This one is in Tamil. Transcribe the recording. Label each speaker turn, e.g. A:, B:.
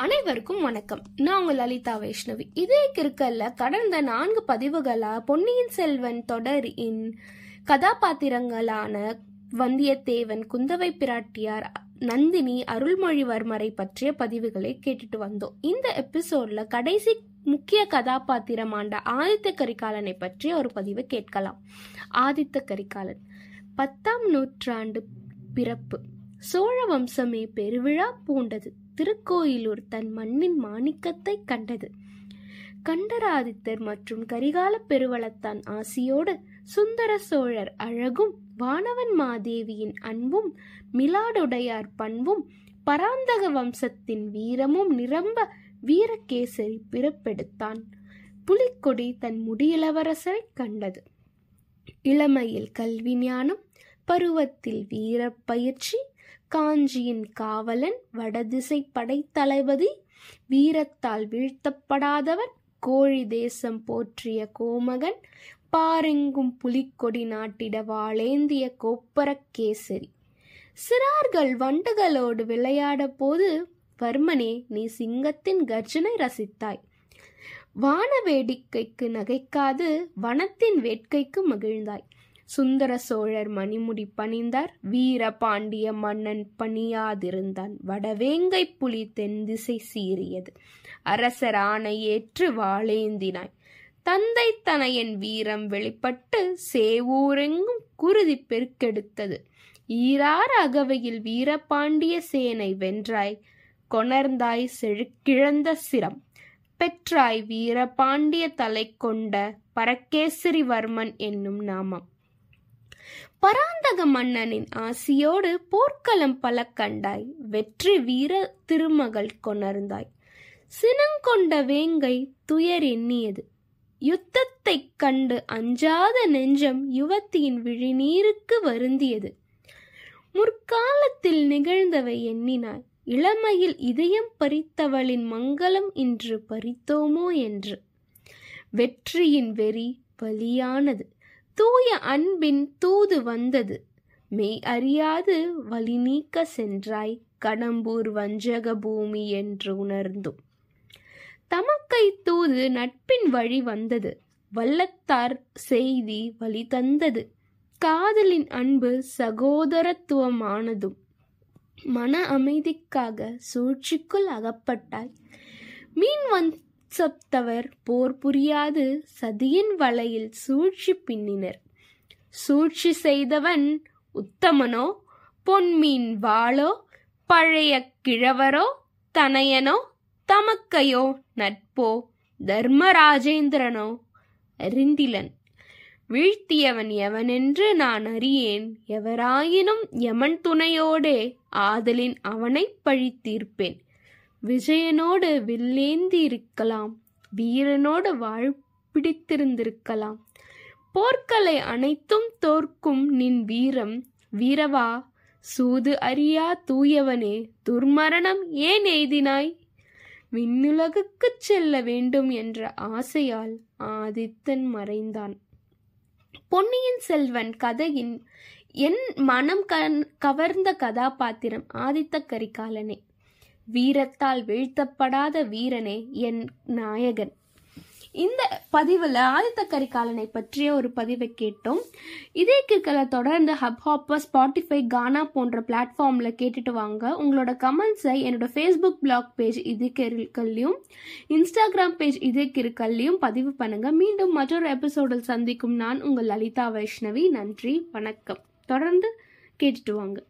A: அனைவருக்கும் வணக்கம். நான் உங்கள் லலிதா வைஷ்ணவி. இதே கிறுக்கல்ல கடந்த நான்கு பதிவுகளா பொன்னியின் செல்வன் தொடரின் கதாபாத்திரங்களான வந்தியத்தேவன் குந்தவை பிராட்டியார் நந்தினி அருள்மொழிவர்மரை பற்றிய பதிவுகளை கேட்டுட்டு வந்தோம். இந்த எபிசோட்ல கடைசி முக்கிய கதாபாத்திரமாண்ட ஆதித்த கரிகாலனை பற்றி ஒரு பதிவை கேட்கலாம். ஆதித்த கரிகாலன். பத்தாம் நூற்றாண்டு பிறப்பு. சோழ வம்சமே பெருவிழா பூண்டது. திருக்கோயிலூர் தன் மண்ணின் மாணிக்கத்தை கண்டது. கண்டராதித்தர் மற்றும் கரிகால பெருவளத்தான் ஆசியோடு சுந்தர சோழர் அழகும் வானவன் மாதேவியின் அன்பும் மிலாடுடையார் பண்பும் பராந்தக வம்சத்தின் வீரமும் நிரம்ப வீரகேசரி பிறப்பெடுத்தான். புலிக்கொடி தன் முடியிலவரசரை கண்டது. இளமையில் கல்வி ஞானம் பருவத்தில் வீரப்பயிற்சி காஞ்சியின் காவலன் வடதிசை படைத்தளபதி வீரத்தால் வீழ்த்தப்படாதவன் கோழி தேசம் போற்றிய கோமகன் பாரெங்கும் புலிக்கொடி நாட்டிட வாளேந்திய கோப்பரக்கேசரி சிறார்கள் வண்டுகளோடு விளையாட போது வர்மனே நீ சிங்கத்தின் கர்ஜனை ரசித்தாய். வான வேடிக்கைக்கு நகைக்காது வனத்தின் வேட்கைக்கு மகிழ்ந்தாய். சுந்தர சோழர் மணிமுடி பணிந்தார். வீர பாண்டிய மன்னன் பணியாதிருந்தான். வடவேங்கை புலி தென் திசை சீறியது. அரசர் ஆணை ஏற்று வாளேந்தினாய் தந்தை தனையன் வீரம் வெளிப்பட்டு சேவூரெங்கும் குருதி பெருக்கெடுத்தது. ஈரார் அகவையில் வீரபாண்டிய சேனை வென்றாய். கொணர்ந்தாய் செழுக்கிழந்த சிரம். பெற்றாய் வீரபாண்டிய தலை கொண்ட பரகேசரிவர்மன் என்னும் நாமம். பராந்தக மன்னனின் ஆசியோடு போர்க்களம் பல கண்டாய் வெற்றி வீர திருமகள் கொணர்ந்தாய். சினங்கொண்ட வேங்கை துயர் எண்ணியது. யுத்தத்தைக் கண்டு அஞ்சாத நெஞ்சம் யுவத்தியின் விழிநீருக்கு வருந்தியது. முற்காலத்தில் நிகழ்ந்தவை எண்ணினாய். இளமையில் இதயம் பறித்தவளின் மங்களம் இன்று பறித்தோமோ என்று. வெற்றியின் வெறி பலியானது. தூய அன்பின் தூது வந்தது. மெய் அறியாது வழி நீக்க சென்றாய் கடம்பூர் வஞ்சக பூமி என்று உணர்ந்தும். தமக்கை தூது நட்பின் வழி வந்தது. வல்லத்தார் செய்தி வழி தந்தது. காதலின் அன்பு சகோதரத்துவமானதும். மன அமைதிக்காக சூழ்ச்சிக்குள் அகப்பட்டாய். மீன் வம்சத்தவர் போர் புரியாது சதியின் வலையில் சூழ்ச்சி பின்னினர். சூழ்ச்சி செய்தவன் உத்தமனோ? பொன்மீன் வாளோ? பழைய கிழவரோ? தனையனோ? தமக்கையோ? நட்போ? தர்மராஜேந்திரனோ? அறிந்திலன். வீழ்த்தியவன் எவனென்று நான் அறியேன்? எவராயினும் யமன் துணையோடே ஆதலின் அவனை பழித்தீர்ப்பேன். விஜயனோடு வில்லேந்தி இருக்கலாம் வீரனோடு வாழ் பிடித்திருந்திருக்கலாம் போர்க்களை அனைத்தும் தோற்கும் நின் வீரம். வீரவா சூது அறியா தூயவனே துர்மரணம் ஏன் எய்தினாய்? விண்ணுலகுக்குச் செல்ல வேண்டும் என்ற ஆசையால் ஆதித்தன் மறைந்தான். பொன்னியின் செல்வன் கதையின் என் மனம் கவர்ந்த கதாபாத்திரம் ஆதித்த கரிகாலனே. வீரத்தால் வீழ்த்தப்படாத வீரனே என் நாயகன். இந்த பதிவில் ஆதித்த கரிகாலனை பற்றிய ஒரு பதிவை கேட்டோம். இதே கிற்களை தொடர்ந்து ஹப் ஹாப்பர் ஸ்பாட்டிஃபை கானா போன்ற பிளாட்ஃபார்மில் கேட்டுட்டு வாங்க. உங்களோட கமெண்ட்ஸை என்னோட ஃபேஸ்புக் பிளாக் பேஜ் இதே கிருக்கல்லையும் இன்ஸ்டாகிராம் பேஜ் இதே கிருக்கல்லையும் பதிவு பண்ணுங்கள் மீண்டும் மற்றொரு எபிசோடில் சந்திக்கும் நான் உங்கள் லலிதா வைஷ்ணவி. நன்றி வணக்கம். தொடர்ந்து கேட்டுட்டு வாங்க.